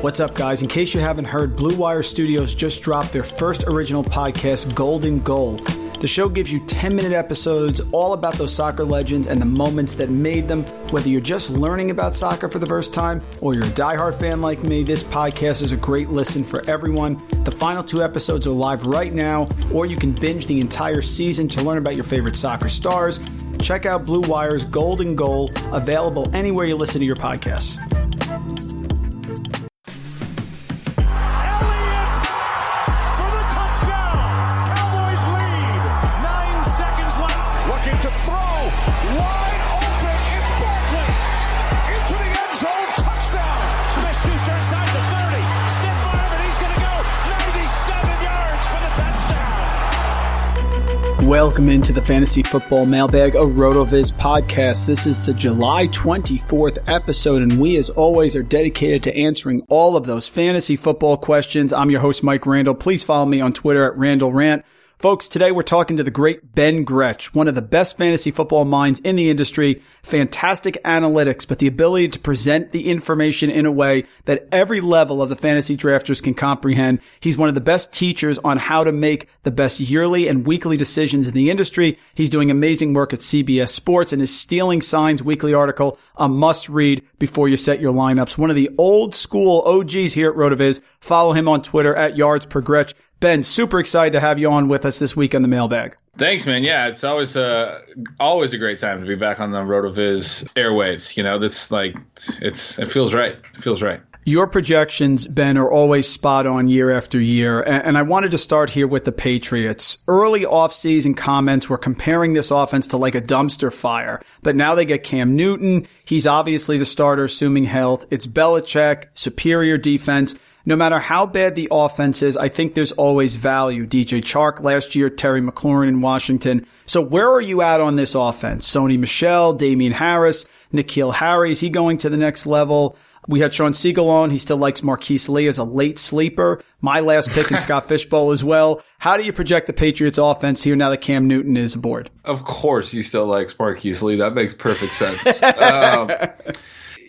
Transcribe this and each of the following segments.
What's up, guys? In case you haven't heard, Blue Wire Studios just dropped their first original podcast, Golden Goal. The show gives you 10 minute episodes all about those soccer legends and the moments that made them. Whether you're just learning about soccer for the first time or you're a diehard fan like me, this podcast is a great listen for everyone. The final two episodes are live right now, or you can binge the entire season to learn about your favorite soccer stars. Check out Blue Wire's Golden Goal, available anywhere you listen to your podcasts. Welcome into the Fantasy Football Mailbag, a RotoViz podcast. This is the July 24th episode, and we, as always, are dedicated to answering all of those fantasy football questions. I'm your host, Mike Randle. Please follow me on Twitter at Randle Rant. Folks, today we're talking to the great Ben Gretch, one of the best fantasy football minds in the industry. Fantastic analytics, but the ability to present the information in a way that every level of the fantasy drafters can comprehend. He's one of the best teachers on how to make the best yearly and weekly decisions in the industry. He's doing amazing work at CBS Sports and his Stealing Signs weekly article, a must read before you set your lineups. One of the old school OGs here at RotoViz. Follow him on Twitter at yards per Gretch. Ben, super excited to have you on with us this week on the mailbag. Thanks, man. Yeah, it's always a always a great time to be back on the RotoViz airwaves. You know, this like it's it feels right. It feels right. Your projections, Ben, are always spot on year after year. And, and I wanted to start here with the Patriots. Early offseason comments were comparing this offense to like a dumpster fire. But now they get Cam Newton. He's obviously the starter, assuming health. It's Belichick, superior defense. No matter how bad the offense is, I think there's always value. DJ Chark last year, Terry McLaurin in Washington. So where are you at on this offense? Sony Michel, Damien Harris, N'Keal Harry, is he going to the next level? We had Shawn Siegele on. He still likes Marquise Lee as a late sleeper. My last pick in Scott Fishbowl as well. How do you project the Patriots offense here now that Cam Newton is aboard? Of course, you still like Marquise Lee. That makes perfect sense. um,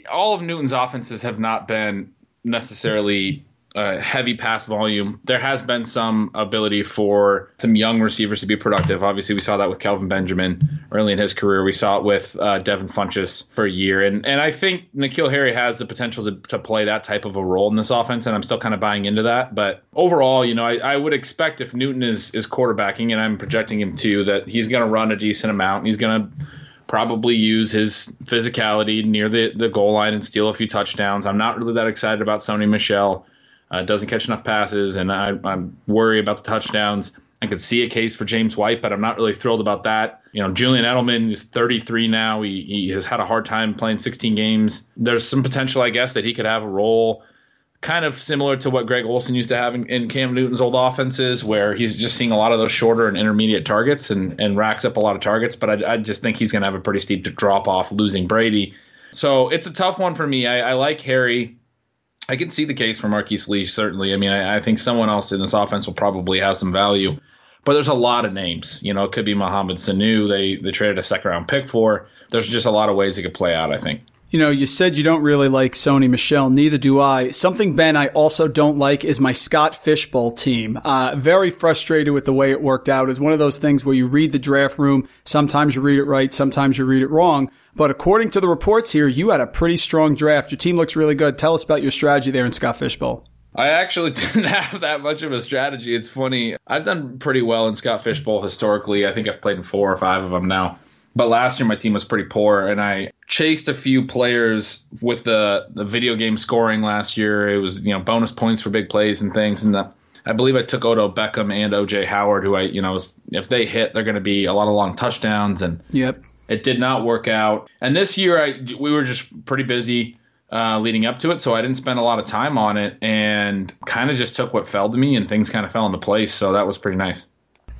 all of Newton's offenses have not been necessarily heavy pass volume. There has been some ability for some young receivers to be productive. Obviously, we saw that with Kelvin Benjamin early in his career. We saw it with uh, Devin Funchess for a year, and and I think N'Keal Harry has the potential to, to play that type of a role in this offense, and I'm still kind of buying into that. But overall, you know, I, I would expect if Newton is is quarterbacking, and I'm projecting him too, that he's going to run a decent amount. He's going to probably use his physicality near the, the goal line and steal a few touchdowns. I'm not really that excited about Sony Michel. Uh, doesn't catch enough passes, and I, I'm worried about the touchdowns. I could see a case for James White, but I'm not really thrilled about that. You know, Julian Edelman is 33 now. He, he has had a hard time playing 16 games. There's some potential, I guess, that he could have a role kind of similar to what Greg Olsen used to have in, in Cam Newton's old offenses, where he's just seeing a lot of those shorter and intermediate targets and, and racks up a lot of targets. But I, I just think he's going to have a pretty steep drop off losing Brady. So it's a tough one for me. I, I like Harry. I can see the case for Marquise Lee, certainly. I mean, I, I, think someone else in this offense will probably have some value. But there's a lot of names. You know, it could be Mohamed Sanu. They they traded a second round pick for. There's just a lot of ways it could play out, I think. You know, you said you don't really like Sony Michel. Neither do I. Something, Ben, I also don't like is my Scott Fishbowl team. Uh, very frustrated with the way it worked out. It's one of those things where you read the draft room. Sometimes you read it right. Sometimes you read it wrong. But according to the reports here, you had a pretty strong draft. Your team looks really good. Tell us about your strategy there in Scott Fishbowl. I actually didn't have that much of a strategy. It's funny. I've done pretty well in Scott Fishbowl historically. I think I've played in four or five of them now. But last year my team was pretty poor, and I chased a few players with the the video game scoring last year. It was you know bonus points for big plays and things, and the, I believe I took Odo Beckham and OJ Howard, who I you know was, if they hit, they're going to be a lot of long touchdowns, and Yep. it did not work out. And this year I we were just pretty busy. Uh, leading up to it, so I didn't spend a lot of time on it, and kind of just took what fell to me, and things kind of fell into place. So that was pretty nice.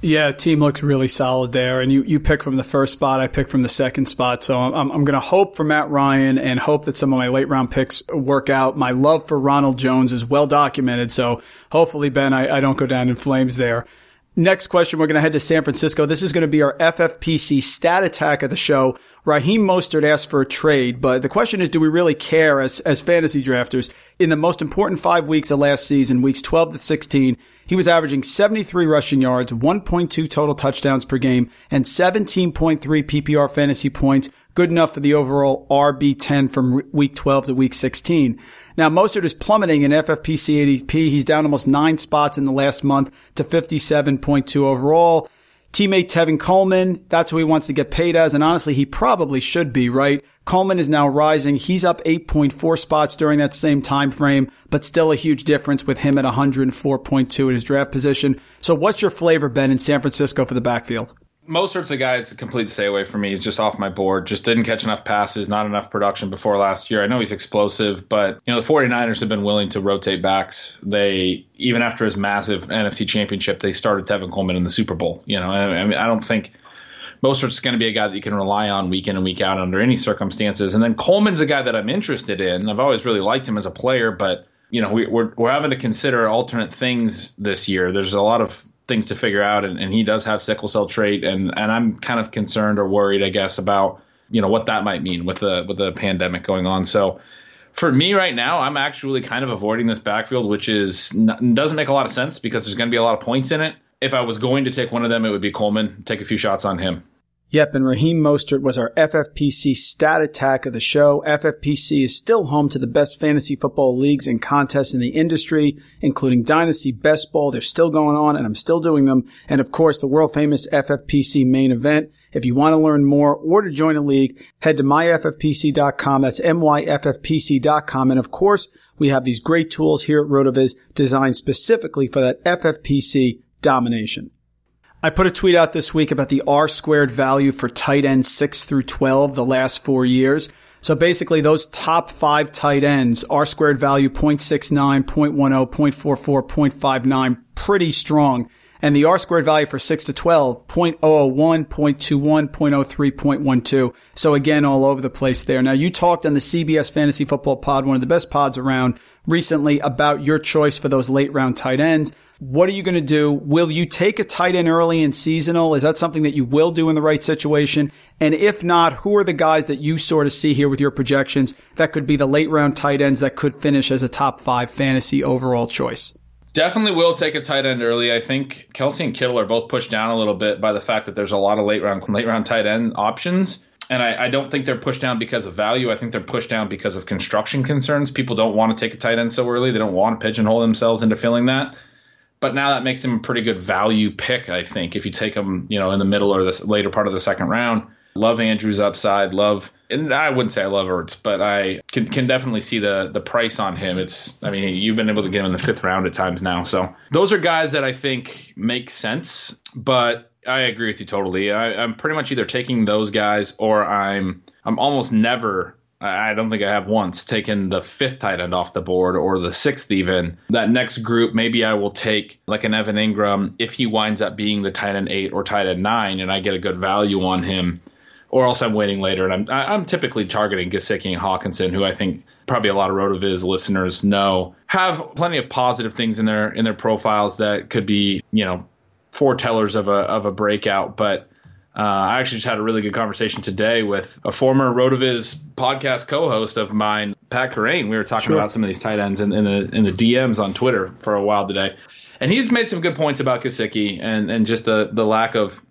Yeah, team looks really solid there. And you, you pick from the first spot. I pick from the second spot. So I'm, I'm going to hope for Matt Ryan and hope that some of my late round picks work out. My love for Ronald Jones is well documented. So hopefully, Ben, I, I don't go down in flames there. Next question, we're going to head to San Francisco. This is going to be our FFPC stat attack of the show. Raheem Mostert asked for a trade, but the question is, do we really care as, as fantasy drafters? In the most important five weeks of last season, weeks 12 to 16, he was averaging 73 rushing yards, 1.2 total touchdowns per game, and 17.3 PPR fantasy points, good enough for the overall RB10 from week 12 to week 16. Now, Mostert is plummeting in FFPC ADP. He's down almost nine spots in the last month to 57.2 overall. Teammate Tevin Coleman, that's who he wants to get paid as. And honestly, he probably should be, right? Coleman is now rising. He's up 8.4 spots during that same time frame, but still a huge difference with him at 104.2 in his draft position. So what's your flavor, Ben, in San Francisco for the backfield? Mostert's a guy it's a complete stay away from me. He's just off my board. Just didn't catch enough passes, not enough production before last year. I know he's explosive, but you know the 49ers have been willing to rotate backs. They even after his massive NFC championship, they started Tevin Coleman in the Super Bowl. You know, I mean I don't think most Mostert's going to be a guy that you can rely on week in and week out under any circumstances. And then Coleman's a guy that I'm interested in. I've always really liked him as a player, but you know we, we're we're having to consider alternate things this year. There's a lot of things to figure out, and, and he does have sickle cell trait, and and I'm kind of concerned or worried, I guess, about you know what that might mean with the with the pandemic going on. So for me right now, I'm actually kind of avoiding this backfield, which is doesn't make a lot of sense because there's going to be a lot of points in it. If I was going to take one of them, it would be Coleman. Take a few shots on him. Yep, and Raheem Mostert was our FFPC stat attack of the show. FFPC is still home to the best fantasy football leagues and contests in the industry, including Dynasty, Best Ball. They're still going on and I'm still doing them. And of course, the world famous FFPC main event. If you want to learn more or to join a league, head to myffpc.com. That's myffpc.com. And of course, we have these great tools here at RotoViz designed specifically for that FFPC domination. I put a tweet out this week about the R squared value for tight ends 6 through 12 the last four years. So basically those top five tight ends, R squared value 0.69, 0.10, 0.44, 0.59, pretty strong. And the R squared value for 6 to 12, 0.001, 0.21, 0.03, 0.12. So again, all over the place there. Now you talked on the CBS Fantasy Football Pod, one of the best pods around recently about your choice for those late round tight ends. What are you going to do? Will you take a tight end early and seasonal? Is that something that you will do in the right situation? And if not, who are the guys that you sort of see here with your projections that could be the late round tight ends that could finish as a top five fantasy overall choice? Definitely will take a tight end early. I think Kelce and Kittle are both pushed down a little bit by the fact that there's a lot of late round late round tight end options. And I, I, don't think they're pushed down because of value. I think they're pushed down because of construction concerns. People don't want to take a tight end so early. They don't want to pigeonhole themselves into filling that but now that makes him a pretty good value pick, I think, if you take him, you know, in the middle or the later part of the second round. Love Andrews' upside. Love, and I wouldn't say I love Ertz, but I can can definitely see the the price on him. It's, I mean, you've been able to get him in the fifth round at times now. So those are guys that I think make sense. But I agree with you totally. I, I'm pretty much either taking those guys or I'm I'm almost never I don't think I have once taken the fifth tight end off the board or the sixth even. That next group, maybe I will take like an Evan Engram if he winds up being the tight end eight or tight end nine and I get a good value on him. Or else I'm waiting later, and I'm I'm typically targeting Gesicki and Hockenson, who I think probably a lot of Rotoviz listeners know have plenty of positive things in their in their profiles that could be you know foretellers of a of a breakout. But uh, I actually just had a really good conversation today with a former Rotoviz podcast co-host of mine, Pat Kerrane. We were talking sure. about some of these tight ends in, in, the in the DMs on Twitter for a while today, and he's made some good points about Gesicki and and just the the lack of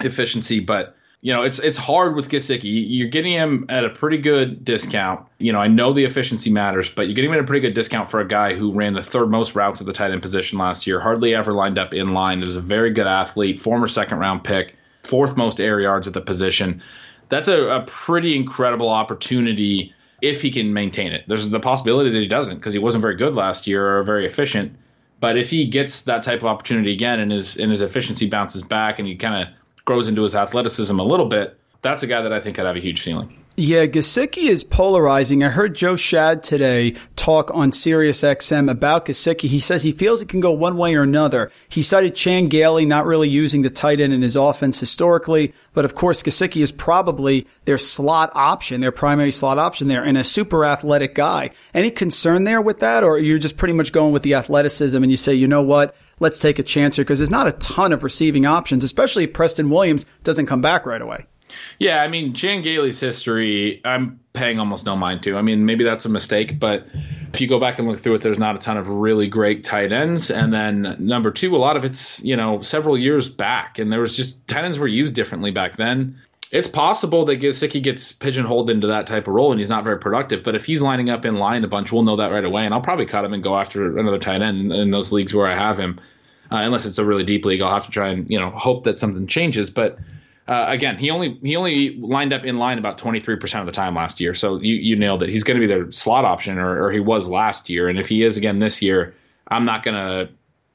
efficiency, but. You know, it's it's hard with Gesicki. You're getting him at a pretty good discount. You know, I know the efficiency matters, but you're getting him at a pretty good discount for a guy who ran the third most routes at the tight end position last year. Hardly ever lined up in line. Is a very good athlete, former second round pick fourth most air yards at the position. That's a, a pretty incredible opportunity if he can maintain it. There's the possibility that he doesn't because he wasn't very good last year or very efficient. But if he gets that type of opportunity again and his and his efficiency bounces back and he kind of grows into his athleticism a little bit, that's a guy that I think could have a huge ceiling. Yeah, Gesicki is polarizing. I heard Joe Schad today talk on Sirius XM about Gesicki. He says he feels it can go one way or another. He cited Chan Gailey not really using the tight end in his offense historically, but of course Gesicki is probably their slot option, their primary slot option there, and a super athletic guy. Any concern there with that, or you're just pretty much going with the athleticism and you say, you know what? let's take a chance here because there's not a ton of receiving options, especially if Preston Williams doesn't come back right away. Yeah, I mean, Chan Gailey's history, I'm paying almost no mind to. I mean, maybe that's a mistake, but if you go back and look through it, there's not a ton of really great tight ends. And then number two, a lot of it's, you know, several years back. And there was just tight ends were used differently back then. It's possible that Gesicki gets pigeonholed into that type of role and he's not very productive. But if he's lining up in line a bunch, we'll know that right away. And I'll probably cut him and go after another tight end in, in those leagues where I have him. Uh, unless it's a really deep league, I'll have to try and, you know, hope that something changes. But uh, again, he only he only lined up in line about 23% of the time last year. So you, you nailed it. He's going to be their slot option, or, or he was last year. And if he is again this year, I'm not going to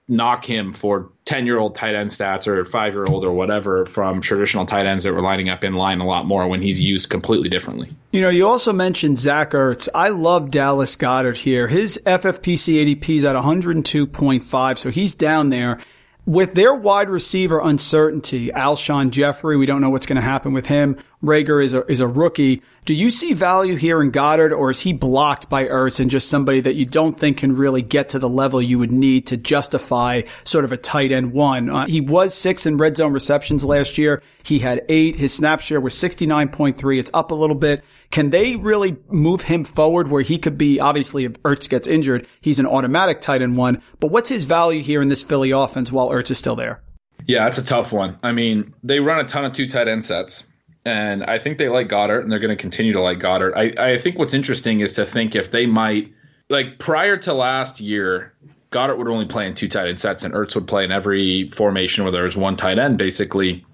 knock him for 10 year old tight end stats or five year old or whatever from traditional tight ends that were lining up in line a lot more when he's used completely differently. You know, you also mentioned Zach Ertz. I love Dallas Goedert here. His FFPC ADP is at 102.5, so he's down there with their wide receiver uncertainty, Alshon Jeffery, we don't know what's going to happen with him. Reagor is a, is a rookie. Do you see value here in Goedert or is he blocked by Ertz and just somebody that you don't think can really get to the level you would need to justify sort of a tight end one? Uh, he was six in red zone receptions last year. He had eight. His snap share was 69.3. It's up a little bit. Can they really move him forward where he could be, obviously, if Ertz gets injured, he's an automatic tight end one, but what's his value here in this Philly offense while Ertz is still there? Yeah, that's a tough one. I mean, they run a ton of two tight end sets, and I think they like Goedert, and they're going to continue to like Goedert. I, I think what's interesting is to think if they might, like prior to last year, Goedert would only play in two tight end sets, and Ertz would play in every formation where there was one tight end, basically.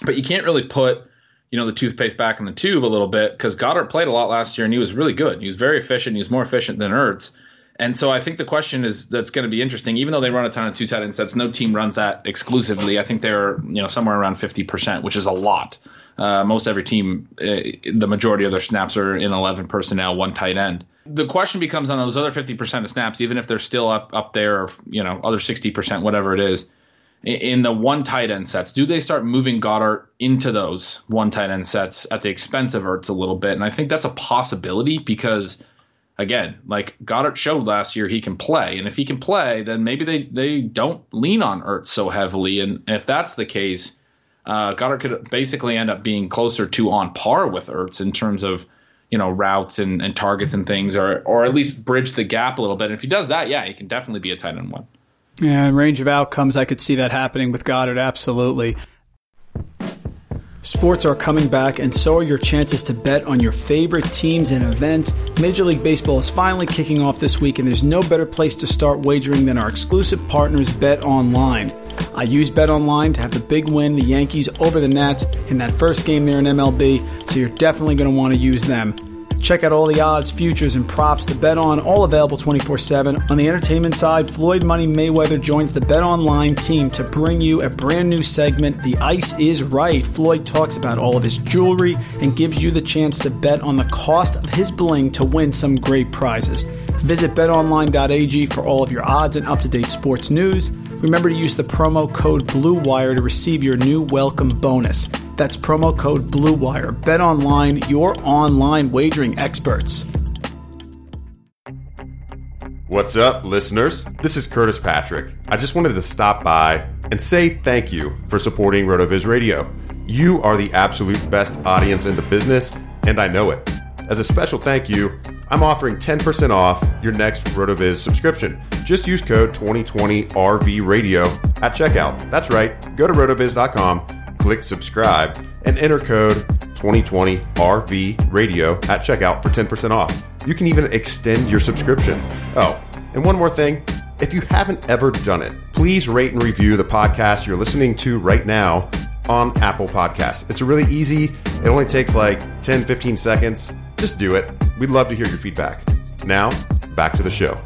But you can't really put you know the toothpaste back in the tube a little bit because Goedert played a lot last year and he was really good. He was very efficient. He was more efficient than Ertz. And so I think the question is that's going to be interesting. Even though they run a ton of two tight end sets, no team runs that exclusively. I think they're you know somewhere around fifty percent, which is a lot. Uh, most every team, uh, the majority of their snaps are in eleven personnel, one tight end. The question becomes on those other fifty percent of snaps, even if they're still up up there, or you know other sixty percent, whatever it is in the one tight end sets, do they start moving Goedert into those one tight end sets at the expense of Ertz a little bit? And I think that's a possibility because, again, like Goedert showed last year, he can play, and if he can play, then maybe they they don't lean on Ertz so heavily. And, if that's the case, uh, Goedert could basically end up being closer to on par with Ertz in terms of you know routes and, and targets and things, or or at least bridge the gap a little bit. And if he does that, yeah, he can definitely be a tight end one. Yeah, range of outcomes, I could see that happening with Goedert, absolutely. Sports are coming back, and so are your chances to bet on your favorite teams and events. Major League Baseball is finally kicking off this week, and there's no better place to start wagering than our exclusive partners, BetOnline. I use BetOnline to have the big win, the Yankees over the Nats, in that first game there in MLB, so you're definitely going to want to use them. Check out all the odds, futures, and props to bet on, all available 24 7. On the entertainment side, Floyd Money Mayweather joins the BetOnline team to bring you a brand new segment, The Ice is Right. Floyd talks about all of his jewelry and gives you the chance to bet on the cost of his bling to win some great prizes. Visit betonline.ag for all of your odds and up to date sports news. Remember to use the promo code BLUEWIRE to receive your new welcome bonus. That's promo code BLUEWIRE. Bet online, your online wagering experts. What's up, listeners? This is Curtis Patrick. I just wanted to stop by and say thank you for supporting RotoViz Radio. You are the absolute best audience in the business, and I know it. As a special thank you, I'm offering 10% off your next RotoViz subscription. Just use code 2020RV Radio at checkout. That's right. Go to rotoviz.com click subscribe, and enter code 2020RV Radio at checkout for 10% off. You can even extend your subscription. Oh, and one more thing. If you haven't ever done it, please rate and review the podcast you're listening to right now on Apple Podcasts. It's really easy. It only takes like 10, 15 seconds. Just do it. We'd love to hear your feedback. Now, back to the show.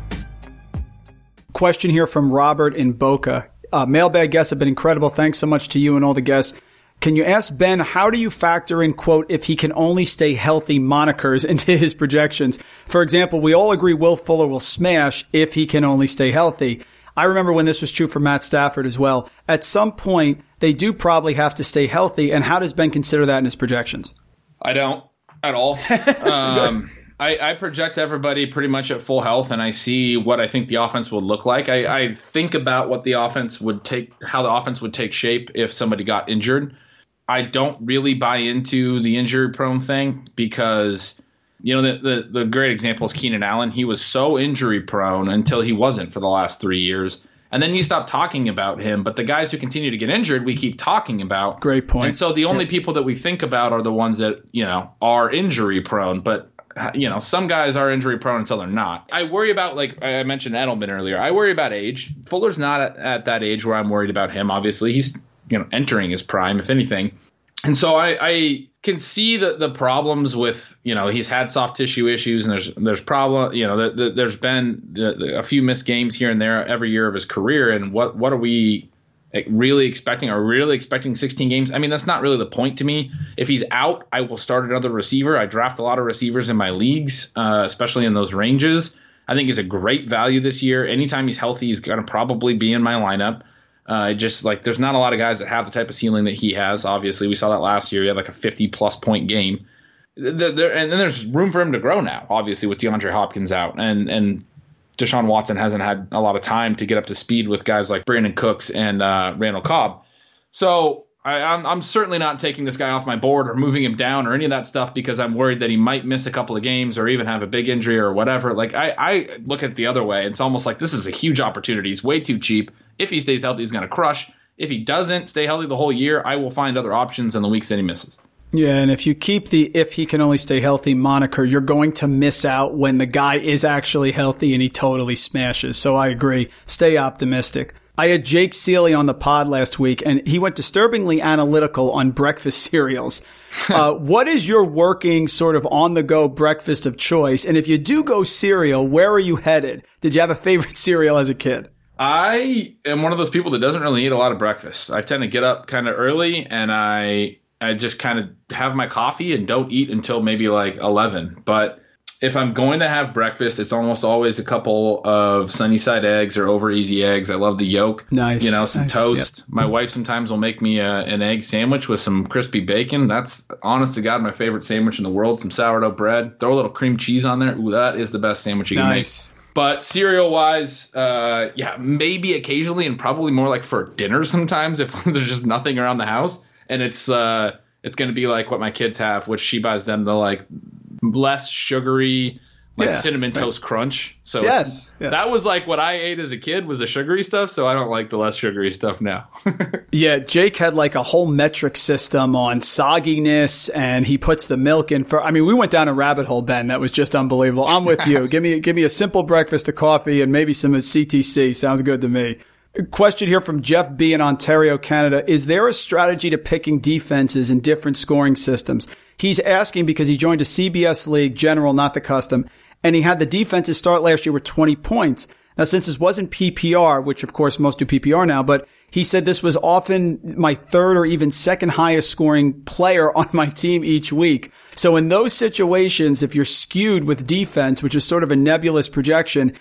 Question here from Robert in Boca. Uh, mailbag guests have been incredible. Thanks so much to you and all the guests. Can you ask Ben how do you factor in quote if he can only stay healthy monikers into his projections? For example, we all agree Will Fuller will smash if he can only stay healthy. I remember when this was true for Matt Stafford as well. At some point, they do probably have to stay healthy. And how does Ben consider that in his projections? I don't at all. Um, I, I, project everybody pretty much at full health, and I see what I think the offense would look like. I, I, think about what the offense would take, how the offense would take shape if somebody got injured. I don't really buy into the injury prone thing because, you know, the, the, the great example is Keenan Allen. He was so injury prone until he wasn't for the last three years. And then you stop talking about him. But the guys who continue to get injured, we keep talking about. Great point. And so the only yeah. people that we think about are the ones that, you know, are injury prone. But you know, some guys are injury prone until they're not. I worry about, like I mentioned Edelman earlier, I worry about age. Fuller's not at, at that age where I'm worried about him. Obviously, he's, you know, entering his prime, if anything. And so I, I can see the, the problems with, you know, he's had soft tissue issues and there's, there's problem, you know, the, the, there's been the, a few missed games here and there every year of his career. And what, what are we really expecting are really expecting 16 games. I mean, that's not really the point to me. If he's out, I will start another receiver. I draft a lot of receivers in my leagues, uh, especially in those ranges. I think he's a great value this year. Anytime he's healthy, he's going to probably be in my lineup. Uh, just like there's not a lot of guys that have the type of ceiling that he has. Obviously, we saw that last year. He had like a 50 plus point game. There, and then there's room for him to grow now. Obviously, with DeAndre Hopkins out, and and Deshaun Watson hasn't had a lot of time to get up to speed with guys like Brandin Cooks and uh, Randall Cobb. So I, I'm, I'm certainly not taking this guy off my board or moving him down or any of that stuff because I'm worried that he might miss a couple of games or even have a big injury or whatever. Like I, I look at it the other way. It's almost like this is a huge opportunity. He's way too cheap. If he stays healthy, he's going to crush. If he doesn't stay healthy the whole year, I will find other options in the weeks that he misses. Yeah, and if you keep the if he can only stay healthy moniker, you're going to miss out when the guy is actually healthy and he totally smashes. So I agree. Stay optimistic. I had Jake Seely on the pod last week, and he went disturbingly analytical on breakfast cereals. uh, what is your working sort of on the go breakfast of choice? And if you do go cereal, where are you headed? Did you have a favorite cereal as a kid? I am one of those people that doesn't really eat a lot of breakfast. I tend to get up kind of early and I I just kind of have my coffee and don't eat until maybe like 11. But if I'm going to have breakfast, it's almost always a couple of sunny side eggs or over easy eggs. I love the yolk. Nice. You know, some nice. toast. Yep. My wife sometimes will make me a, an egg sandwich with some crispy bacon. That's honest to God my favorite sandwich in the world. Some sourdough bread. Throw a little cream cheese on there. Ooh, that is the best sandwich you nice. can make. But cereal wise, uh, yeah, maybe occasionally and probably more like for dinner sometimes if there's just nothing around the house and it's uh, it's going to be like what my kids have, which she buys them the like less sugary, like yeah, cinnamon right. toast crunch. So yes, yes, that was like what I ate as a kid was the sugary stuff. So I don't like the less sugary stuff now. yeah, Jake had like a whole metric system on sogginess, and he puts the milk in for. I mean, we went down a rabbit hole, Ben. That was just unbelievable. I'm with you. give me give me a simple breakfast of coffee and maybe some CTC. Sounds good to me. Question here from Jeff B in Ontario, Canada. Is there a strategy to picking defenses in different scoring systems? He's asking because he joined a CBS league, general, not the custom, and he had the defenses start last year with 20 points. Now, since this wasn't PPR, which of course most do PPR now, but he said this was often my third or even second highest scoring player on my team each week. So in those situations, if you're skewed with defense, which is sort of a nebulous projection,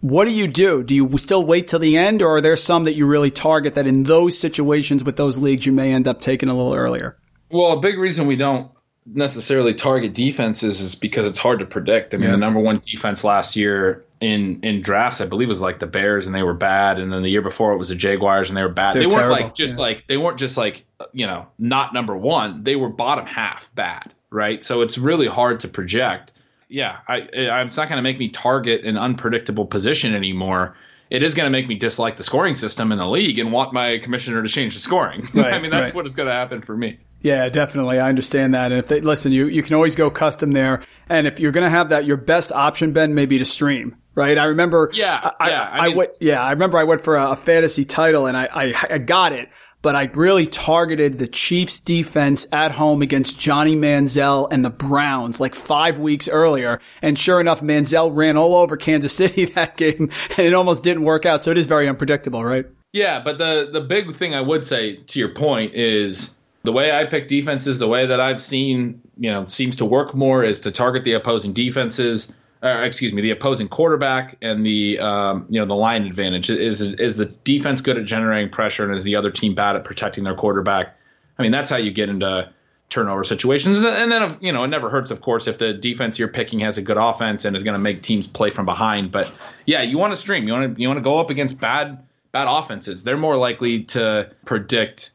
what do you do? Do you still wait till the end, or are there some that you really target that in those situations with those leagues you may end up taking a little earlier? Well, a big reason we don't necessarily target defenses is because it's hard to predict. I mean, yeah. the number one defense last year in in drafts, I believe, was like the Bears, and they were bad. And then the year before, it was the Jaguars, and they were bad. They're they were not like just yeah. like they weren't just like you know not number one. They were bottom half bad, right? So it's really hard to project yeah, I, it's not going to make me target an unpredictable position anymore. It is going to make me dislike the scoring system in the league and want my commissioner to change the scoring. Right, I mean, that's right. what is going to happen for me. Yeah, definitely. I understand that. And if they listen, you, you can always go custom there. And if you're going to have that, your best option, Ben, may be to stream, right? I remember. Yeah. I, yeah. I, I, mean, went, yeah. I remember I went for a, a fantasy title and I, I, I got it but I really targeted the Chiefs defense at home against Johnny Manziel and the Browns like five weeks earlier. And sure enough, Manziel ran all over Kansas City that game and it almost didn't work out. So it is very unpredictable, right? Yeah, but the, the big thing I would say to your point is the way I pick defenses, the way that I've seen, you know, seems to work more is to target the opposing defenses uh, excuse me, the opposing quarterback and the um, you know the line advantage is is the defense good at generating pressure and is the other team bad at protecting their quarterback? I mean, that's how you get into turnover situations. And then, you know, it never hurts, of course, if the defense you're picking has a good offense and is going to make teams play from behind. But yeah, you want to stream. You want to you want to go up against bad bad offenses. They're more likely to predict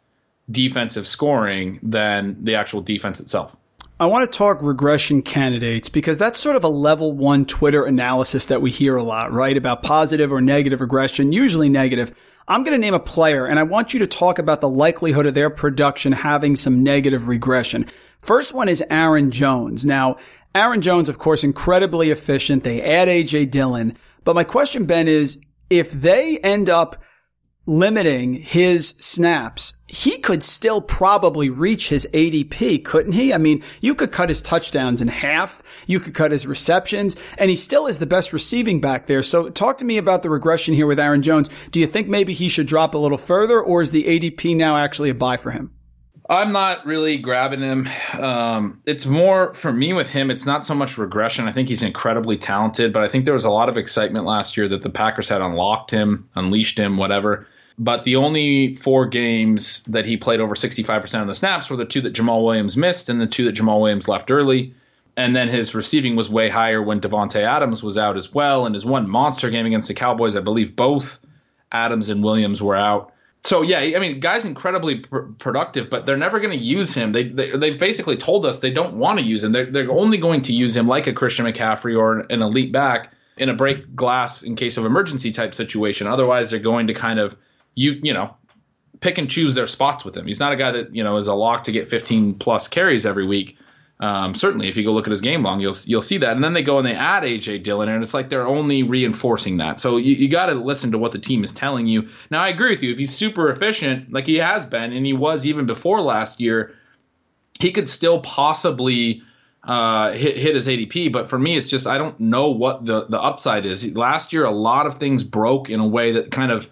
defensive scoring than the actual defense itself. I want to talk regression candidates because that's sort of a level one Twitter analysis that we hear a lot, right? About positive or negative regression, usually negative. I'm going to name a player and I want you to talk about the likelihood of their production having some negative regression. First one is Aaron Jones. Now, Aaron Jones, of course, incredibly efficient. They add AJ Dillon. But my question, Ben, is if they end up limiting his snaps, he could still probably reach his ADP, couldn't he? I mean, you could cut his touchdowns in half. You could cut his receptions and he still is the best receiving back there. So talk to me about the regression here with Aaron Jones. Do you think maybe he should drop a little further or is the ADP now actually a buy for him? I'm not really grabbing him. Um, it's more for me with him. It's not so much regression. I think he's incredibly talented, but I think there was a lot of excitement last year that the Packers had unlocked him, unleashed him, whatever. But the only four games that he played over 65% of the snaps were the two that Jamaal Williams missed and the two that Jamaal Williams left early. And then his receiving was way higher when Davante Adams was out as well. And his one monster game against the Cowboys, I believe both Adams and Williams were out so yeah, I mean, guy's incredibly pr- productive, but they're never going to use him. They, they they've basically told us they don't want to use him. They're they're only going to use him like a Christian McCaffrey or an elite back in a break glass in case of emergency type situation. Otherwise, they're going to kind of you you know pick and choose their spots with him. He's not a guy that you know is a lock to get 15 plus carries every week. Um, certainly, if you go look at his game long, you'll you'll see that. And then they go and they add AJ Dillon, and it's like they're only reinforcing that. So you, you got to listen to what the team is telling you. Now, I agree with you. If he's super efficient, like he has been, and he was even before last year, he could still possibly uh, hit, hit his ADP. But for me, it's just I don't know what the the upside is. Last year, a lot of things broke in a way that kind of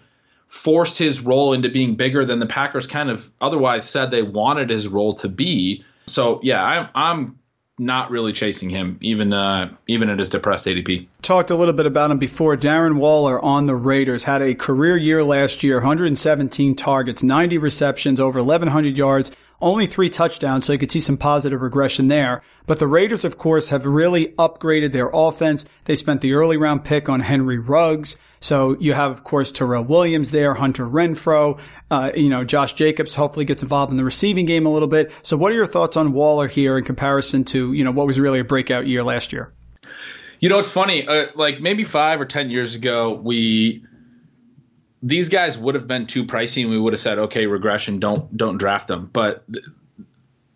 forced his role into being bigger than the Packers kind of otherwise said they wanted his role to be. So yeah, I'm I'm not really chasing him, even uh, even at his depressed ADP. Talked a little bit about him before. Darren Waller on the Raiders had a career year last year, 117 targets, 90 receptions, over 1,100 yards, only three touchdowns, so you could see some positive regression there. But the Raiders, of course, have really upgraded their offense. They spent the early round pick on Henry Ruggs. So you have, of course, Tyrell Williams there, Hunter Renfrow, Uh, you know, Josh Jacobs hopefully gets involved in the receiving game a little bit. So what are your thoughts on Waller here in comparison to, you know, what was really a breakout year last year? You know, it's funny. Uh, like maybe five or 10 years ago, we, these guys would have been too pricey and we would have said, okay, regression, don't, don't draft them. But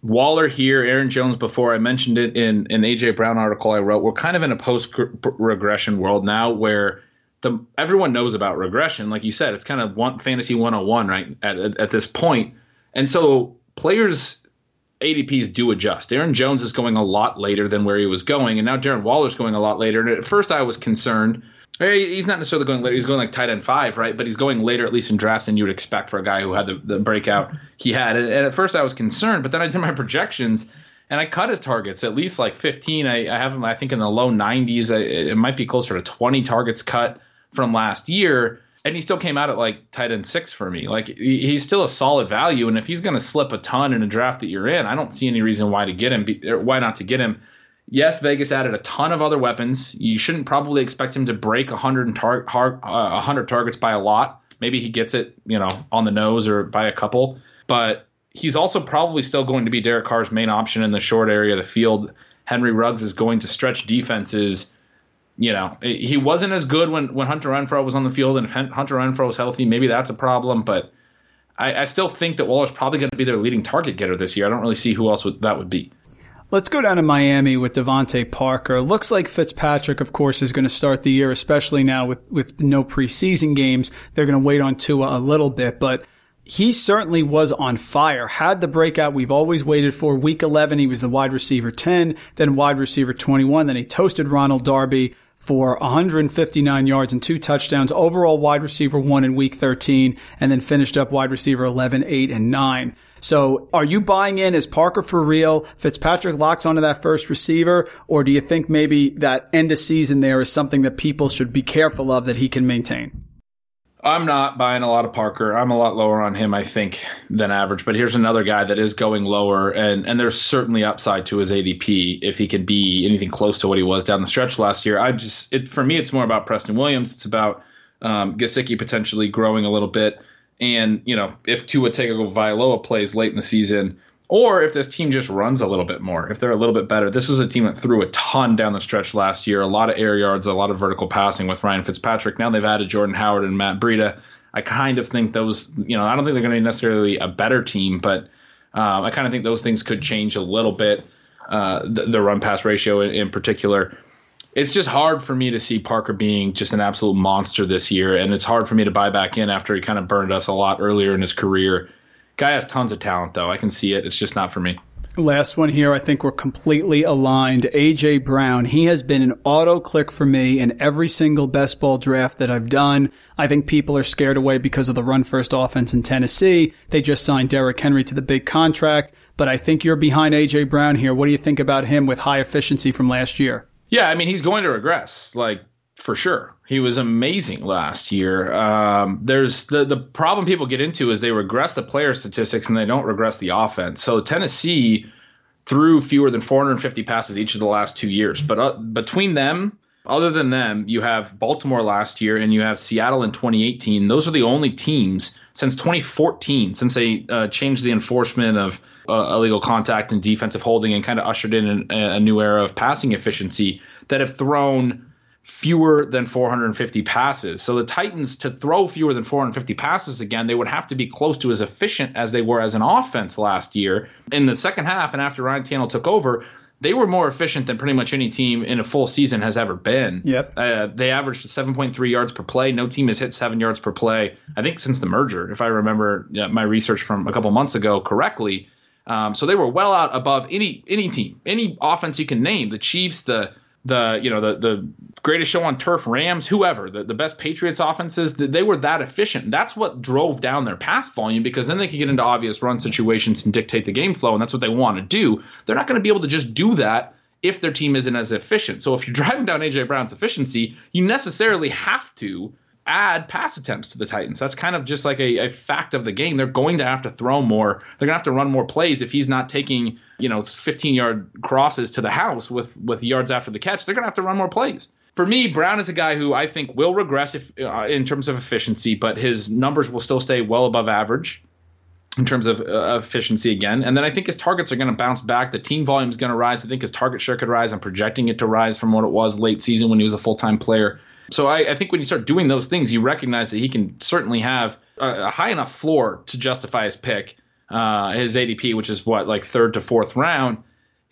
Waller here, Aaron Jones before. I mentioned it in an AJ Brown article I wrote. We're kind of in a post regression world now where the everyone knows about regression. Like you said, it's kind of one fantasy 101 right at, at, at this point. And so players ADPs do adjust. Aaron Jones is going a lot later than where he was going, and now Darren Waller's going a lot later. And at first, I was concerned. He's not necessarily going later. He's going like tight end five, right? But he's going later, at least in drafts, than you would expect for a guy who had the, the breakout he had. And, and, at first, I was concerned, but then I did my projections, and I cut his targets at least like 15. I, I have him, I think, in the low 90s. I, it might be closer to 20 targets cut from last year, and he still came out at like tight end six for me. Like he's still a solid value, and if he's going to slip a ton in a draft that you're in, I don't see any reason why to get him. be, Why not to get him? Yes, Vegas added a ton of other weapons. You shouldn't probably expect him to break 100 tar- uh, 100 targets by a lot. Maybe he gets it, you know, on the nose or by a couple. But he's also probably still going to be Derek Carr's main option in the short area of the field. Henry Ruggs is going to stretch defenses you know, he wasn't as good when, when Hunter Renfrow was on the field, and if Hunter Renfrow is healthy, maybe that's a problem. But I, I still think that Waller's probably going to be their leading target getter this year. I don't really see who else would, that would be. Let's go down to Miami with DeVante Parker. Looks like Fitzpatrick, of course, is going to start the year, especially now with, with no preseason games. They're going to wait on Tua a little bit, but he certainly was on fire. Had the breakout we've always waited for. Week 11, he was the wide receiver 10, then wide receiver 21. Then he toasted Ronald Darby for 159 yards and two touchdowns, overall wide receiver one in week 13, and then finished up wide receiver 11, 8, and 9. So are you buying in? Is Parker for real? Fitzpatrick locks onto that first receiver, or do you think maybe that end of season there is something that people should be careful of that he can maintain? I'm not buying a lot of Parker. I'm a lot lower on him, I think, than average. But here's another guy that is going lower, and and there's certainly upside to his ADP if he can be anything close to what he was down the stretch last year. I just, it for me, it's more about Preston Williams. It's about um, Gesicki potentially growing a little bit, and you know if Tua Tagovailoa plays late in the season, or if this team just runs a little bit more, if they're a little bit better. This was a team that threw a ton down the stretch last year, a lot of air yards, a lot of vertical passing with Ryan Fitzpatrick. Now they've added Jordan Howard and Matt Breida. I kind of think those, you know, I don't think they're going to be necessarily a better team, but um, I kind of think those things could change a little bit. Uh, the, the run pass ratio in, in particular. It's just hard for me to see Parker being just an absolute monster this year, and it's hard for me to buy back in after he kind of burned us a lot earlier in his career. Guy has tons of talent, though. I can see it. It's just not for me. Last one here. I think we're completely aligned. AJ Brown. He has been an auto click for me in every single best ball draft that I've done. I think people are scared away because of the run first offense in Tennessee. They just signed Derrick Henry to the big contract, but I think you're behind AJ Brown here. What do you think about him with high efficiency from last year? Yeah, I mean, he's going to regress. Like, for sure. He was amazing last year. Um, there's the the problem people get into is they regress the player statistics and they don't regress the offense. So Tennessee threw fewer than 450 passes each of the last two years, but uh, between them. Other than them, you have Baltimore last year and you have Seattle in 2018. Those are the only teams since 2014, since they uh, changed the enforcement of uh, illegal contact and defensive holding and kind of ushered in an, a new era of passing efficiency, that have thrown fewer than 450 passes. So the Titans to throw fewer than 450 passes again, they would have to be close to as efficient as they were as an offense last year. In the second half and after Ryan Tannehill took over, they were more efficient than pretty much any team in a full season has ever been. Yep. Uh, they averaged 7.3 yards per play. No team has hit seven yards per play, I think, since the merger, if I remember my research from a couple months ago correctly. Um, so they were well out above any any team, any offense you can name. The Chiefs, the the you know the the greatest show on turf Rams whoever the, the best Patriots offenses they were that efficient. That's what drove down their pass volume because then they could get into obvious run situations and dictate the game flow and that's what they want to do. They're not going to be able to just do that if their team isn't as efficient. So if you're driving down AJ Brown's efficiency you necessarily have to add pass attempts to the Titans. That's kind of just like a, a, fact of the game. They're going to have to throw more. They're going to have to run more plays if he's not taking, you know, 15 yard crosses to the house with with yards after the catch. They're going to have to run more plays. For me, Brown is a guy who I think will regress if, uh, in terms of efficiency, but his numbers will still stay well above average in terms of uh, efficiency again. And then I think his targets are going to bounce back. The team volume is going to rise. I think his target share could rise. I'm projecting it to rise from what it was late season when he was a full time player. So I, I, think when you start doing those things, you recognize that he can certainly have a, a high enough floor to justify his pick, uh, his ADP, which is what like third to fourth round.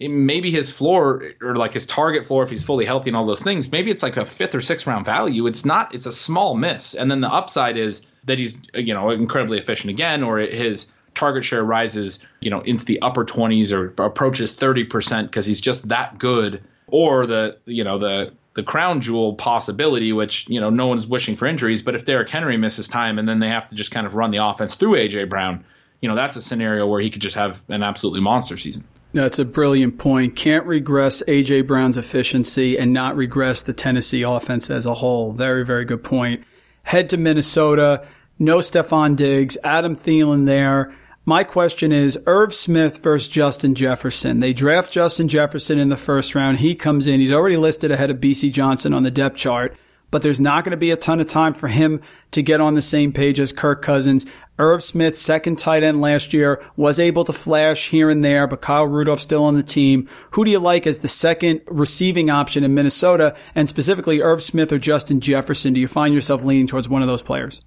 Maybe his floor or like his target floor, if he's fully healthy and all those things, maybe it's like a fifth or sixth round value. It's not. It's a small miss, and then the upside is that he's you know incredibly efficient again, or his target share rises you know into the upper 20s or approaches 30% because he's just that good or the you know the the crown jewel possibility, which you know no one's wishing for injuries. But if Derrick Henry misses time and then they have to just kind of run the offense through AJ Brown, you know that's a scenario where he could just have an absolutely monster season. That's a brilliant point. Can't regress AJ Brown's efficiency and not regress the Tennessee offense as a whole. Very, very good point. Head to Minnesota. No Stefon Diggs. Adam Thielen there. My question is Irv Smith versus Justin Jefferson. They draft Justin Jefferson in the first round. He comes in. He's already listed ahead of Bisi Johnson on the depth chart, but there's not going to be a ton of time for him to get on the same page as Kirk Cousins. Irv Smith, second tight end last year, was able to flash here and there, but Kyle Rudolph still on the team. Who do you like as the second receiving option in Minnesota? And specifically, Irv Smith or Justin Jefferson? Do you find yourself leaning towards one of those players?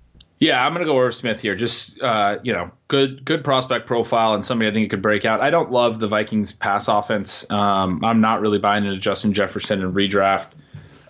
Yeah, I'm gonna go Irv Smith here. Just uh, you know, good good prospect profile and somebody I think could break out. I don't love the Vikings pass offense. Um, I'm not really buying into Justin Jefferson and redraft.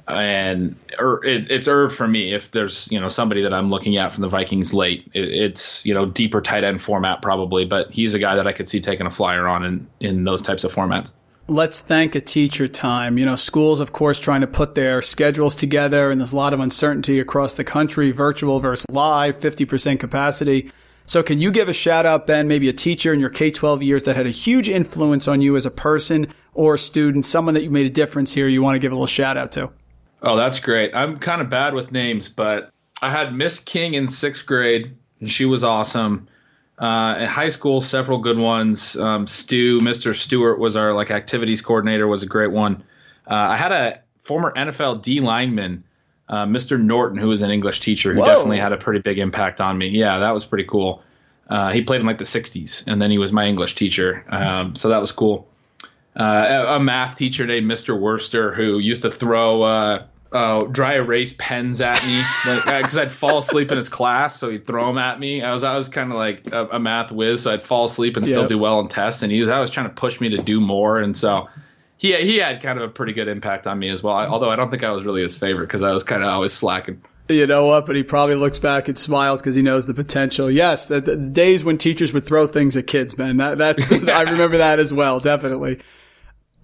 And er, it, it's Irv for me. If there's you know somebody that I'm looking at from the Vikings late, it, it's you know deeper tight end format probably, but he's a guy that I could see taking a flyer on in in those types of formats let's thank a teacher time. You know, schools, of course, trying to put their schedules together, and there's a lot of uncertainty across the country, virtual versus live, 50% capacity. So, can you give a shout out, Ben, maybe a teacher in your K 12 years that had a huge influence on you as a person or a student, someone that you made a difference here you want to give a little shout out to? Oh, that's great. I'm kind of bad with names, but I had Miss King in sixth grade, and she was awesome. Uh, in high school, several good ones. Um, Stu, Mr. Stewart was our like activities coordinator, was a great one. Uh, I had a former NFL D lineman, uh, Mr. Norton, who was an English teacher, who Whoa. definitely had a pretty big impact on me. Yeah, that was pretty cool. Uh, he played in like the '60s, and then he was my English teacher, um, so that was cool. Uh, a, a math teacher named Mr. Worcester who used to throw uh, uh, dry erase pens at me because I'd fall asleep in his class, so he'd throw them at me. I was I was kind of like a, a math whiz, so I'd fall asleep and still Yep. do well in tests, and he was always trying to push me to do more, and so he he had kind of a pretty good impact on me as well. I, although I don't think I was really his favorite because I was kind of always slacking. You know what? But he probably looks back and smiles because he knows the potential. Yes, the, the days when teachers would throw things at kids, man. That, that's I remember that as well. Definitely.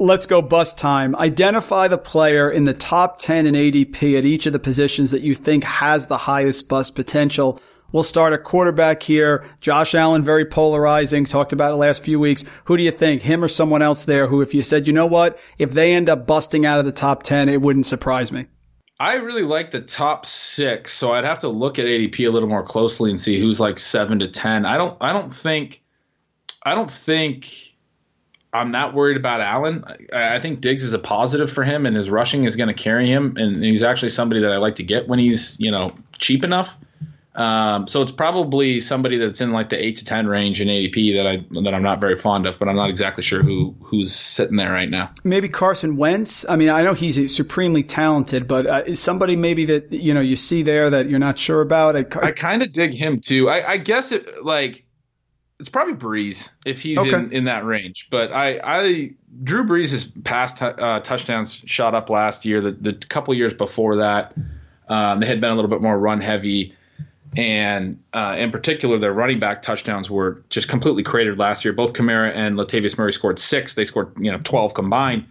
Let's go bust time. Identify the player in the top 10 in ADP at each of the positions that you think has the highest bust potential. We'll start at quarterback here. Josh Allen, very polarizing. Talked about it last few weeks. Who do you think? Him or someone else there who, if you said, you know what? If they end up busting out of the top 10, it wouldn't surprise me. I really like the top six, so I'd have to look at ADP a little more closely and see who's like seven to ten. I don't I don't think I don't think I'm not worried about Allen. I, I think Diggs is a positive for him and his rushing is gonna carry him and he's actually somebody that I like to get when he's, you know, cheap enough. Um, so it's probably somebody that's in like the eight to ten range in ADP that I that I'm not very fond of, but I'm not exactly sure who who's sitting there right now. maybe Carson Wentz. I mean, I know he's supremely talented, but uh, is somebody maybe that you know you see there that you're not sure about? I, I kind of dig him too. I, I guess it like it's probably Brees if he's Okay. in, in that range. But I, I Drew Brees' past t- uh, touchdowns shot up last year. The, the couple years before that, um, they had been a little bit more run heavy, and uh, in particular, their running back touchdowns were just completely cratered last year. Both Kamara and Latavius Murray scored six. They scored you know twelve combined.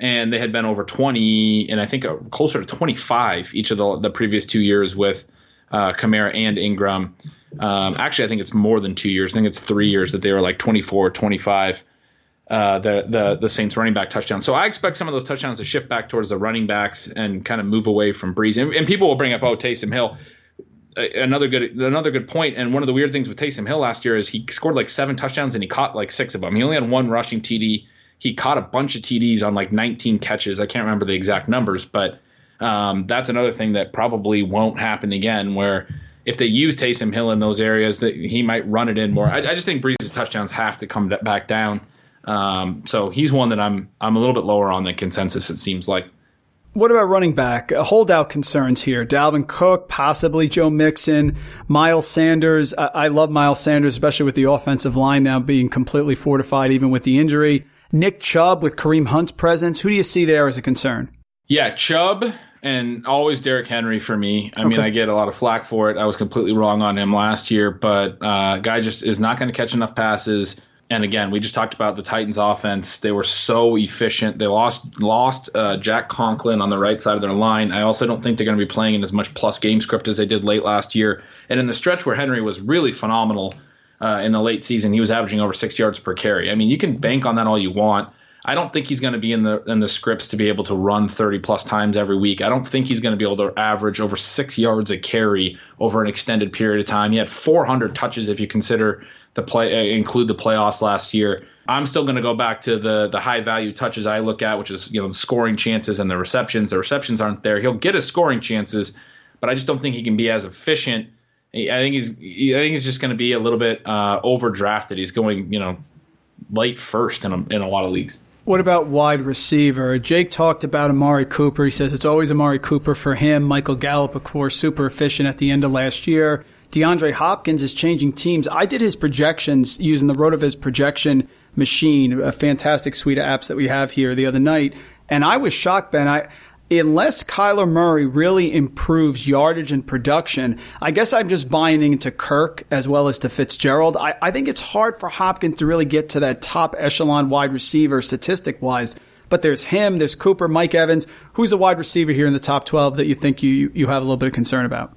And they had been over 20, and I think uh, closer to 25 each of the, the previous two years with uh, Kamara and Ingram. Um, actually, I think it's more than two years. I think it's three years that they were like 24, 25. Uh, the the the Saints running back touchdowns. So I expect some of those touchdowns to shift back towards the running backs and kind of move away from Brees. And, and people will bring up, oh, Taysom Hill. Another good another good point. And one of the weird things with Taysom Hill last year is he scored like seven touchdowns and he caught like six of them. He only had one rushing TD. He caught a bunch of TDs on like 19 catches. I can't remember the exact numbers, but um, that's another thing that probably won't happen again. Where if they use Taysom Hill in those areas, that he might run it in more. I, I just think Brees's touchdowns have to come back down. Um, so he's one that I'm I'm a little bit lower on the consensus. It seems like. What about running back? Uh, holdout concerns here. Dalvin Cook, possibly Joe Mixon, Miles Sanders. I, I love Miles Sanders, especially with the offensive line now being completely fortified, even with the injury. Nick Chubb with Kareem Hunt's presence. Who do you see there as a concern? Yeah, Chubb and always Derrick Henry for me. I mean, I get a lot of flack for it. I was completely wrong on him last year, but uh, guy just is not going to catch enough passes. And again, we just talked about the Titans' offense. They were so efficient. They lost lost uh, Jack Conklin on the right side of their line. I also don't think they're going to be playing in as much plus game script as they did late last year. And in the stretch where Henry was really phenomenal uh, in the late season, he was averaging over six yards per carry. I mean, you can bank on that all you want. I don't think he's going to be in the in the scripts to be able to run 30 plus times every week. I don't think he's going to be able to average over six yards a carry over an extended period of time. He had 400 touches if you consider the play uh, include the playoffs last year. I'm still going to go back to the the high value touches I look at, which is you know the scoring chances and the receptions. The receptions aren't there. He'll get his scoring chances, but I just don't think he can be as efficient. I think he's I think he's just going to be a little bit uh, overdrafted. He's going you know late first in a, in a lot of leagues. What about wide receiver? Jake talked about Amari Cooper. He says it's always Amari Cooper for him. Michael Gallup, of course, super efficient at the end of last year. DeAndre Hopkins is changing teams. I did his projections using the RotoViz projection machine, a fantastic suite of apps that we have here the other night. And I was shocked, Ben. I, unless Kyler Murray really improves yardage and production, I guess I'm just buying into Kirk as well as to Fitzgerald. I, I think it's hard for Hopkins to really get to that top echelon wide receiver statistic wise. But there's him, there's Cooper, Mike Evans. Who's a wide receiver here in the top 12 that you think you, you have a little bit of concern about?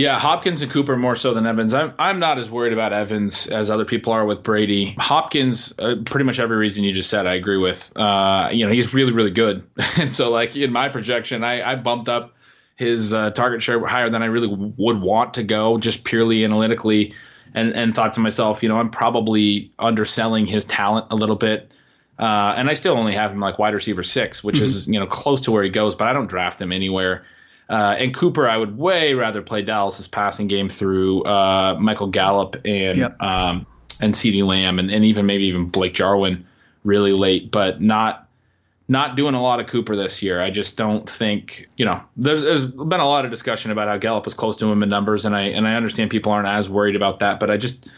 Yeah, Hopkins and Cooper more so than Evans. I'm I'm not as worried about Evans as other people are with Brady. Hopkins, uh, pretty much every reason you just said, I agree with. Uh, you know, he's really really good, and so like in my projection, I, I bumped up his uh, target share higher than I really would want to go, just purely analytically, and and thought to myself, you know, I'm probably underselling his talent a little bit. Uh, and I still only have him like wide receiver six, which mm-hmm. is you know close to where he goes, but I don't draft him anywhere. Uh, and Cooper, I would way rather play Dallas's passing game through uh, Michael Gallup and yep. um, and CeeDee Lamb and, and even maybe even Blake Jarwin really late, but not not doing a lot of Cooper this year. I just don't think you know. There's, there's been a lot of discussion about how Gallup was close to him in numbers, and I and I understand people aren't as worried about that, but I just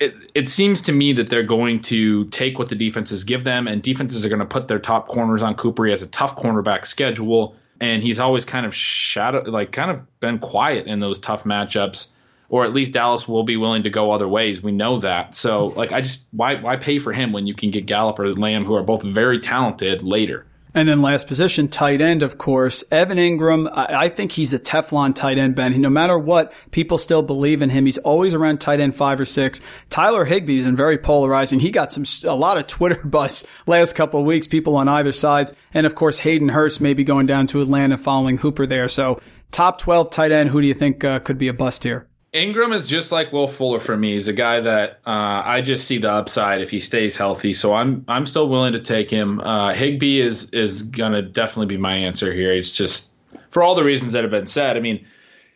it, it seems to me that they're going to take what the defenses give them, and defenses are going to put their top corners on Cooper. He has a tough cornerback schedule, and he's always kind of shadow, like kind of been quiet in those tough matchups or at least Dallas will be willing to go other ways. We know that. So like I just why why pay for him when you can get Gallup or Lamb who are both very talented later. And then last position, tight end, of course. Evan Engram. I, I think he's the Teflon tight end, Ben. No matter what, people still believe in him. He's always around tight end five or six. Tyler Higbee's been very polarizing. He got some, a lot of Twitter buzz last couple of weeks, people on either sides. And of course, Hayden Hurst may be going down to Atlanta following Hooper there. So top 12 tight end, who do you think uh, could be a bust here? Engram is just like Will Fuller for me. He's a guy that uh, I just see the upside if he stays healthy. So I'm I'm still willing to take him. Uh, Higbee is is gonna definitely be my answer here. He's just for all the reasons that have been said. I mean,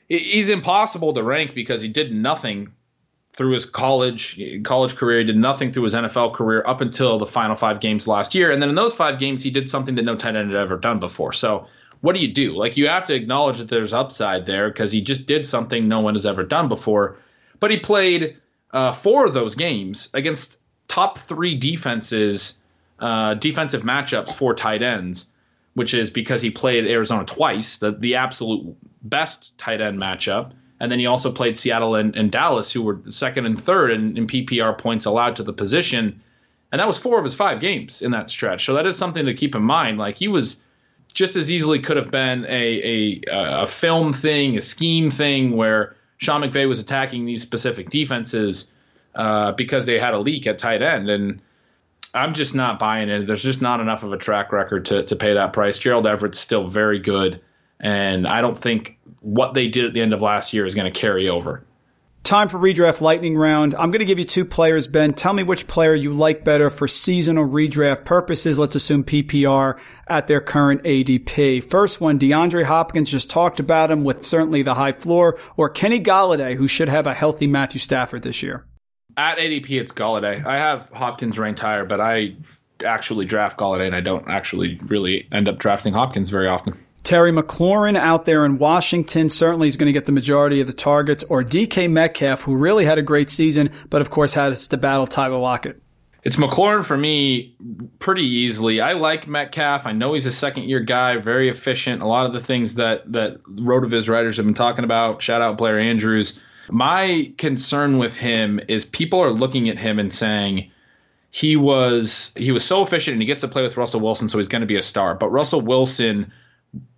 he's impossible to rank because he did nothing through his college college career. He did nothing through his NFL career up until the final five games last year. And then in those five games, he did something that no tight end had ever done before. So what do you do? Like you have to acknowledge that there's upside there because he just did something no one has ever done before. But he played uh, four of those games against top three defenses, uh, defensive matchups for tight ends, which is because he played Arizona twice, the the absolute best tight end matchup. And then he also played Seattle and, and Dallas, who were second and third in, in PPR points allowed to the position. And that was four of his five games in that stretch. So that is something to keep in mind. Like he was just as easily could have been a, a, a film thing, a scheme thing where Sean McVay was attacking these specific defenses uh, because they had a leak at tight end. And I'm just not buying it. There's just not enough of a track record to, to pay that price. Gerald Everett's still very good. And I don't think what they did at the end of last year is going to carry over. Time for redraft lightning round. I'm going to give you two players, Ben. Tell me which player you like better for seasonal redraft purposes. Let's assume PPR at their current ADP. First one, DeAndre Hopkins just talked about him with certainly the high floor, or Kenny Golladay, who should have a healthy Matthew Stafford this year. At ADP, it's Golladay. I have Hopkins ranked higher, but I actually draft Golladay, and I don't actually really end up drafting Hopkins very often. Terry McLaurin out there in Washington certainly is going to get the majority of the targets, or DK Metcalf, who really had a great season, but of course has to battle Tyler Lockett. It's McLaurin for me pretty easily. I like Metcalf. I know he's a second year guy, very efficient. A lot of the things that that RotoViz writers have been talking about. Shout out Blair Andrews. My concern with him is people are looking at him and saying he was he was so efficient and he gets to play with Russell Wilson, so he's going to be a star. But Russell Wilson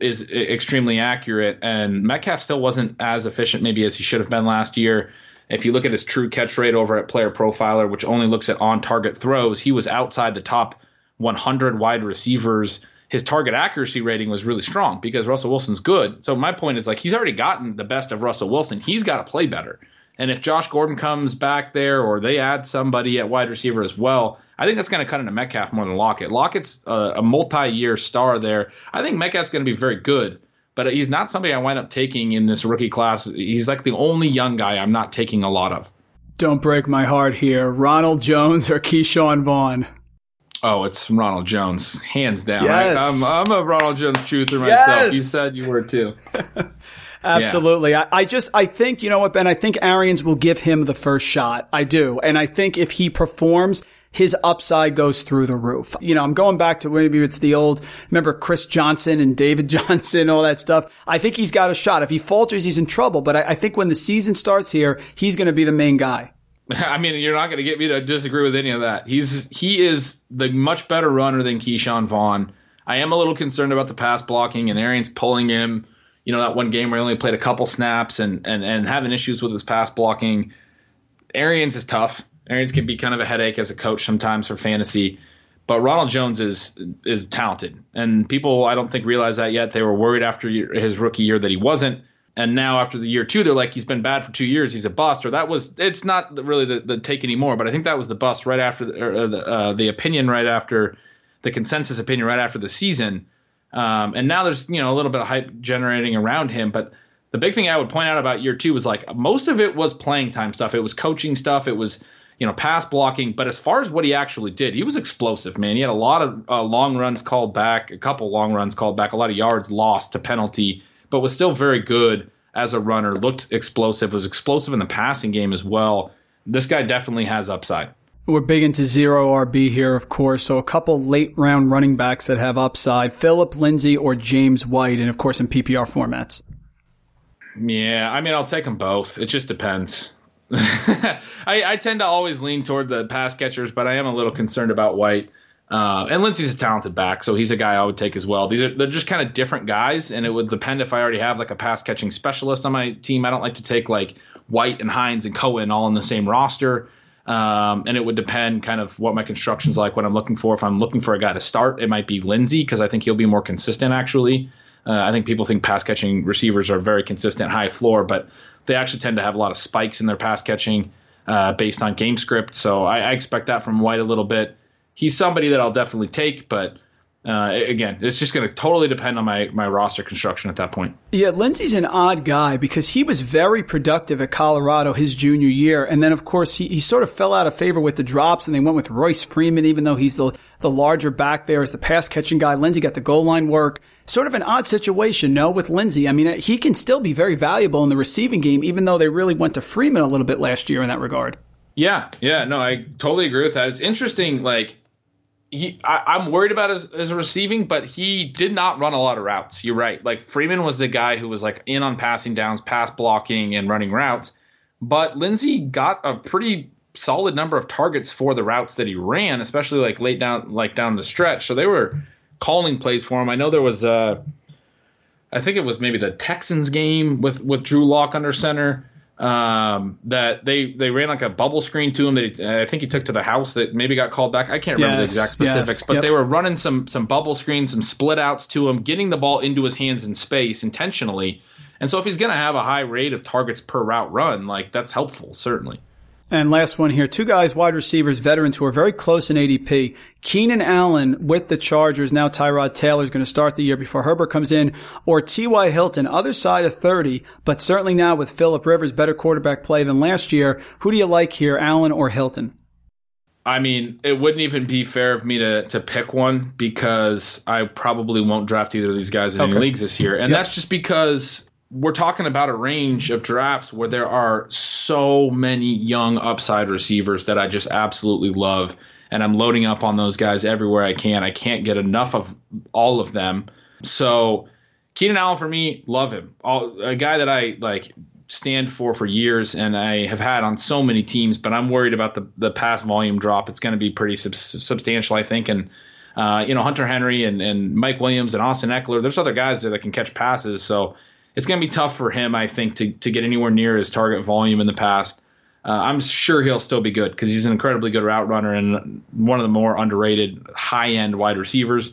is extremely accurate, and Metcalf still wasn't as efficient maybe as he should have been last year. If you look at his true catch rate over at Player Profiler, which only looks at on target throws, he was outside the top 100 wide receivers. His target accuracy rating was really strong because Russell Wilson's good. So my point is like he's already gotten the best of Russell Wilson. He's got to play better. And if Josh Gordon comes back there or they add somebody at wide receiver as well, I think that's going to cut into Metcalf more than Lockett. Lockett's a, a multi-year star there. I think Metcalf's going to be very good, but he's not somebody I wind up taking in this rookie class. He's like the only young guy I'm not taking a lot of. Don't break my heart here. Ronald Jones or Ke'Shawn Vaughn? Oh, it's Ronald Jones, hands down. Yes. I, am I'm, I'm a Ronald Jones truther myself. Yes. You said you were too. Absolutely. Yeah. I, I, just, I think, you know what, Ben, I think Arians will give him the first shot. I do. And I think if he performs, his upside goes through the roof. You know, I'm going back to maybe it's the old, remember Chris Johnson and David Johnson, all that stuff. I think he's got a shot. If he falters, he's in trouble. But I, I think when the season starts here, he's going to be the main guy. I mean, you're not going to get me to disagree with any of that. He's he is the much better runner than Ke'Shawn Vaughn. I am a little concerned about the pass blocking and Arians pulling him. You know, that one game where he only played a couple snaps and and and having issues with his pass blocking. Arians is tough. Arians can be kind of a headache as a coach sometimes for fantasy. But Ronald Jones is is talented, and people I don't think realize that yet. They were worried after his rookie year that he wasn't, and now after the year two, they're like he's been bad for two years, he's a bust. Or that was it's not really the, the take anymore, but I think that was the bust right after the or the, uh, the opinion right after the consensus opinion right after the season. Um, and now there's you know a little bit of hype generating around him, but the big thing I would point out about year two was like most of it was playing time stuff. It was coaching stuff. It was you know pass blocking. But as far as what he actually did, he was explosive, man. He had a lot of uh, long runs called back, a couple long runs called back, a lot of yards lost to penalty, but was still very good as a runner. Looked explosive. Was explosive in the passing game as well. This guy definitely has upside. We're big into zero RB here, of course. So a couple late round running backs that have upside: Philip Lindsay or James White, and of course in PPR formats. Yeah, I mean, I'll take them both. It just depends. I, I, tend to always lean toward the pass catchers, but I am a little concerned about White. Uh, and Lindsay's a talented back, so he's a guy I would take as well. These are they're just kind of different guys, and it would depend if I already have like a pass catching specialist on my team. I don't like to take like White and Hines and Cohen all in the same roster. Um, and it would depend kind of what my construction's like, what I'm looking for. If I'm looking for a guy to start, it might be Lindsey because I think he'll be more consistent actually. Uh, I think people think pass catching receivers are very consistent, high floor, but they actually tend to have a lot of spikes in their pass catching uh, based on game script. So I, I, expect that from White a little bit. He's somebody that I'll definitely take, but uh, again, it's just going to totally depend on my, my roster construction at that point. Yeah, Lindsay's an odd guy because he was very productive at Colorado his junior year. And then, of course, he, he sort of fell out of favor with the drops and they went with Royce Freeman, even though he's the, the larger back there as the pass catching guy. Lindsay got the goal line work sort of an odd situation, no, with Lindsay. I mean, he can still be very valuable in the receiving game, even though they really went to Freeman a little bit last year in that regard. Yeah, yeah, no, I totally agree with that. It's interesting, like he, I, am worried about his, his receiving, but he did not run a lot of routes. You're right. Like Freeman was the guy who was like in on passing downs, pass blocking, and running routes. But Lindsay got a pretty solid number of targets for the routes that he ran, especially like late down, like down the stretch. So they were calling plays for him. I know there was a, I think it was maybe the Texans game with with Drew Lock under center um, that they they ran like a bubble screen to him that he, I think he took to the house that maybe got called back. I can't remember yes, the exact specifics, yes, but yep. they were running some some bubble screens, some split outs to him, getting the ball into his hands in space intentionally. And so if he's going to have a high rate of targets per route run, like that's helpful certainly. And last one here, two guys, wide receivers, veterans who are very close in ADP. Keenan Allen with the Chargers. Now Tyrod Taylor is going to start the year before Herbert comes in. Or T.Y. Hilton, other side of 30, but certainly now with Philip Rivers, better quarterback play than last year. Who do you like here, Allen or Hilton? I mean, it wouldn't even be fair of me to to pick one because I probably won't draft either of these guys in okay. any leagues this year. And yep. that's just because we're talking about a range of drafts where there are so many young upside receivers that I just absolutely love. And I'm loading up on those guys everywhere I can. I can't get enough of all of them. So Keenan Allen for me, love him. All, a guy that I like stand for for years and I have had on so many teams, but I'm worried about the the pass volume drop. It's going to be pretty sub- substantial, I think. And uh, you know, Hunter Henry and, and Mike Williams and Austin Ekeler, there's other guys there that can catch passes. So it's going to be tough for him, I think, to, to get anywhere near his target volume in the past. Uh, I'm sure he'll still be good because he's an incredibly good route runner and one of the more underrated high end wide receivers.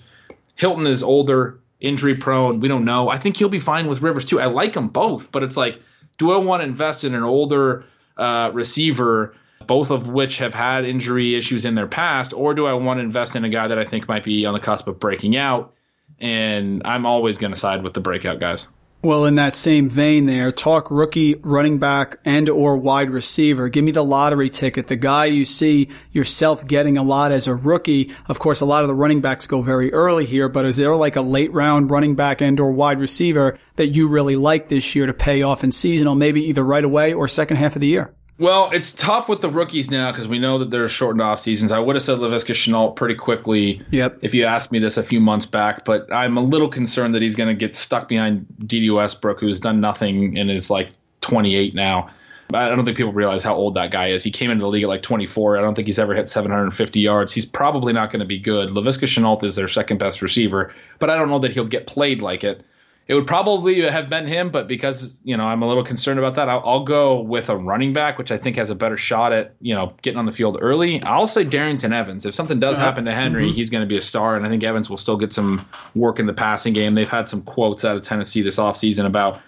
Hilton is older, injury prone. We don't know. I think he'll be fine with Rivers too. I like them both, but it's like, do I want to invest in an older uh, receiver, both of which have had injury issues in their past, or do I want to invest in a guy that I think might be on the cusp of breaking out? And I'm always going to side with the breakout guys. Well, in that same vein there, talk rookie running back and or wide receiver. Give me the lottery ticket, the guy you see yourself getting a lot as a rookie. Of course, a lot of the running backs go very early here, but is there like a late round running back and or wide receiver that you really like this year to pay off in seasonal, maybe either right away or second half of the year? Well, it's tough with the rookies now because we know that there's shortened off seasons. I would have said Laviska Shenault pretty quickly yep. if you asked me this a few months back, but I'm a little concerned that he's going to get stuck behind Dede Westbrook, who's done nothing and is like 28 now. I don't think people realize how old that guy is. He came into the league at like 24. I don't think he's ever hit 750 yards. He's probably not going to be good. Laviska Shenault is their second best receiver, but I don't know that he'll get played like it. It would probably have been him, but because you know I'm a little concerned about that, I'll, I'll, go with a running back, which I think has a better shot at you know getting on the field early. I'll say Darrynton Evans. If something does uh-huh. happen to Henry, mm-hmm. he's going to be a star, and I think Evans will still get some work in the passing game. They've had some quotes out of Tennessee this offseason about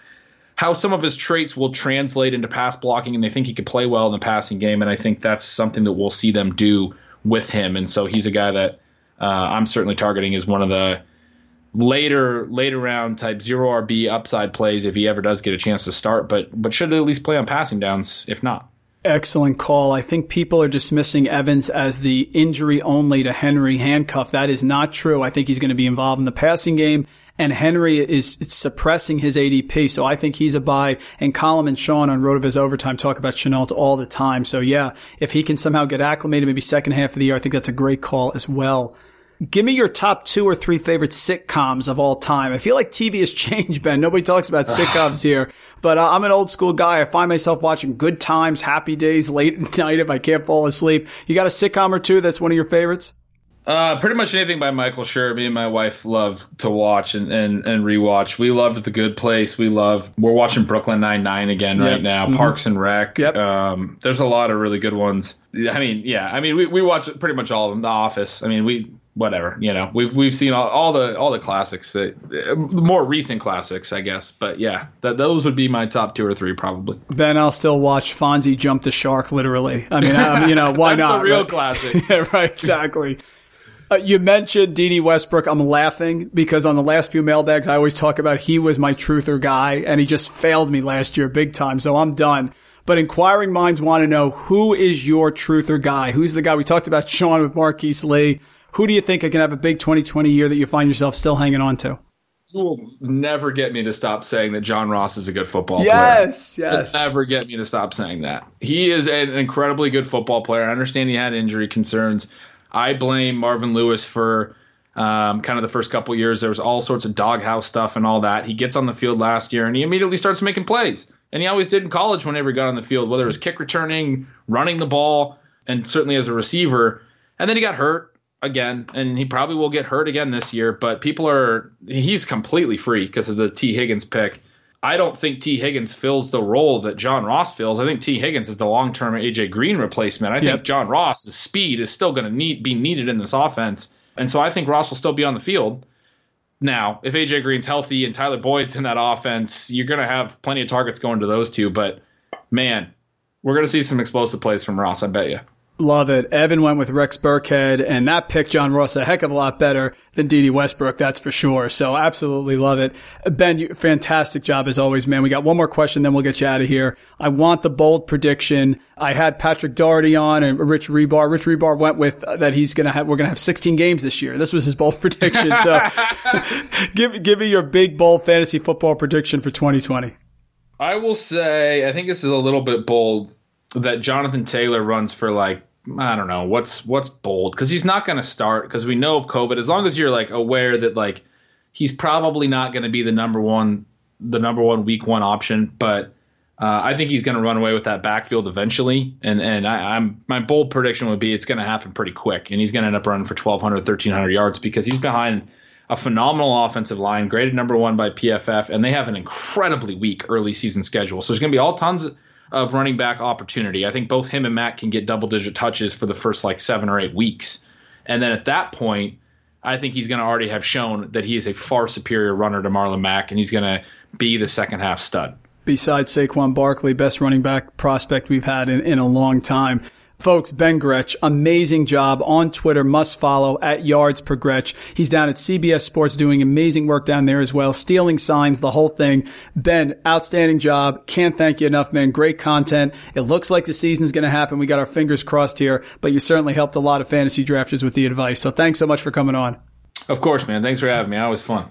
how some of his traits will translate into pass blocking, and they think he could play well in the passing game, and I think that's something that we'll see them do with him. And so he's a guy that uh, I'm certainly targeting as one of the later later round type zero RB upside plays if he ever does get a chance to start, but but should at least play on passing downs if not. Excellent call. I think people are dismissing Evans as the injury only to Henry handcuff. That is not true. I think he's going to be involved in the passing game and Henry is suppressing his ADP. So I think he's a buy. And Colin and Sean on RotoViz Overtime talk about Shenault all the time. So yeah, if he can somehow get acclimated, maybe second half of the year, I think that's a great call as well. Give me your top two or three favorite sitcoms of all time. I feel like TV has changed, Ben. Nobody talks about sitcoms here, but uh, I'm an old school guy. I find myself watching Good Times, Happy Days late at night if I can't fall asleep. You got a sitcom or two that's one of your favorites? Uh, pretty much anything by Michael Schur. Me and my wife love to watch and, and, and rewatch. We loved The Good Place. We love. We're watching Brooklyn Nine Nine again yep. right now. Mm-hmm. Parks and Rec. Yep. Um, there's a lot of really good ones. I mean, yeah. I mean, we, we watch pretty much all of them. The Office. I mean, we whatever. You know, we've we've seen all, all the all the classics. That more recent classics, I guess. But yeah, that those would be my top two or three probably. Ben, I'll still watch Fonzie jump the shark. Literally. I mean, um, you know, why That's not? The real right? classic. yeah, right. Exactly. Uh, you mentioned Dede Westbrook. I'm laughing because on the last few mailbags, I always talk about he was my truther guy, and he just failed me last year big time. So I'm done. But inquiring minds want to know who is your truther guy? Who's the guy we talked about? Sean with Marquise Lee. Who do you think can have a big 2020 year that you find yourself still hanging on to? You will never get me to stop saying that John Ross is a good football yes, player. Yes, yes. Never get me to stop saying that. He is an incredibly good football player. I understand he had injury concerns. I blame Marvin Lewis for um, kind of the first couple years. There was all sorts of doghouse stuff and all that. He gets on the field last year and he immediately starts making plays. And he always did in college whenever he got on the field, whether it was kick returning, running the ball, and certainly as a receiver. And then he got hurt again, and he probably will get hurt again this year. But people are he's completely free because of the Tee Higgins pick. I don't think Tee Higgins fills the role that John Ross fills. I think Tee Higgins is the long term AJ Green replacement. I yep. think John Ross's speed is still going to need be needed in this offense, and so I think Ross will still be on the field. Now, if AJ Green's healthy and Tyler Boyd's in that offense, you're going to have plenty of targets going to those two. But man, we're going to see some explosive plays from Ross. I bet you. Love it. Evan went with Rex Burkhead, and that picked John Ross a heck of a lot better than Dede Westbrook, that's for sure. So absolutely love it. Ben, you, fantastic job as always, man. We got one more question, then we'll get you out of here. I want the bold prediction. I had Patrick Daugherty on and Rich Hribar. Rich Hribar went with uh, that he's gonna have we're gonna have 16 games this year. This was his bold prediction. So give give me your big bold fantasy football prediction for 2020. I will say I think this is a little bit bold that Jonathan Taylor runs for like I don't know what's what's bold because he's not going to start because we know of COVID. As long as you're like aware that like he's probably not going to be the number one the number one week one option, but uh, I think he's going to run away with that backfield eventually. And and I, am my bold prediction would be it's going to happen pretty quick, and he's going to end up running for 1,200, 1,300 yards because he's behind a phenomenal offensive line, graded number one by PFF, and they have an incredibly weak early season schedule. So there's going to be all tons of of running back opportunity. I think both him and Mack can get double digit touches for the first like seven or eight weeks. And then at that point, I think he's going to already have shown that he is a far superior runner to Marlon Mack, and he's going to be the second half stud. Besides Saquon Barkley, best running back prospect we've had in, in a long time. Folks, Ben Gretch, amazing job on Twitter. Must follow at yards per Gretch. He's down at CBS Sports doing amazing work down there as well, stealing signs, the whole thing. Ben, outstanding job. Can't thank you enough, man. Great content. It looks like the season's going to happen. We got our fingers crossed here, but you certainly helped a lot of fantasy drafters with the advice. So thanks so much for coming on. Of course, man. Thanks for having me. Was fun.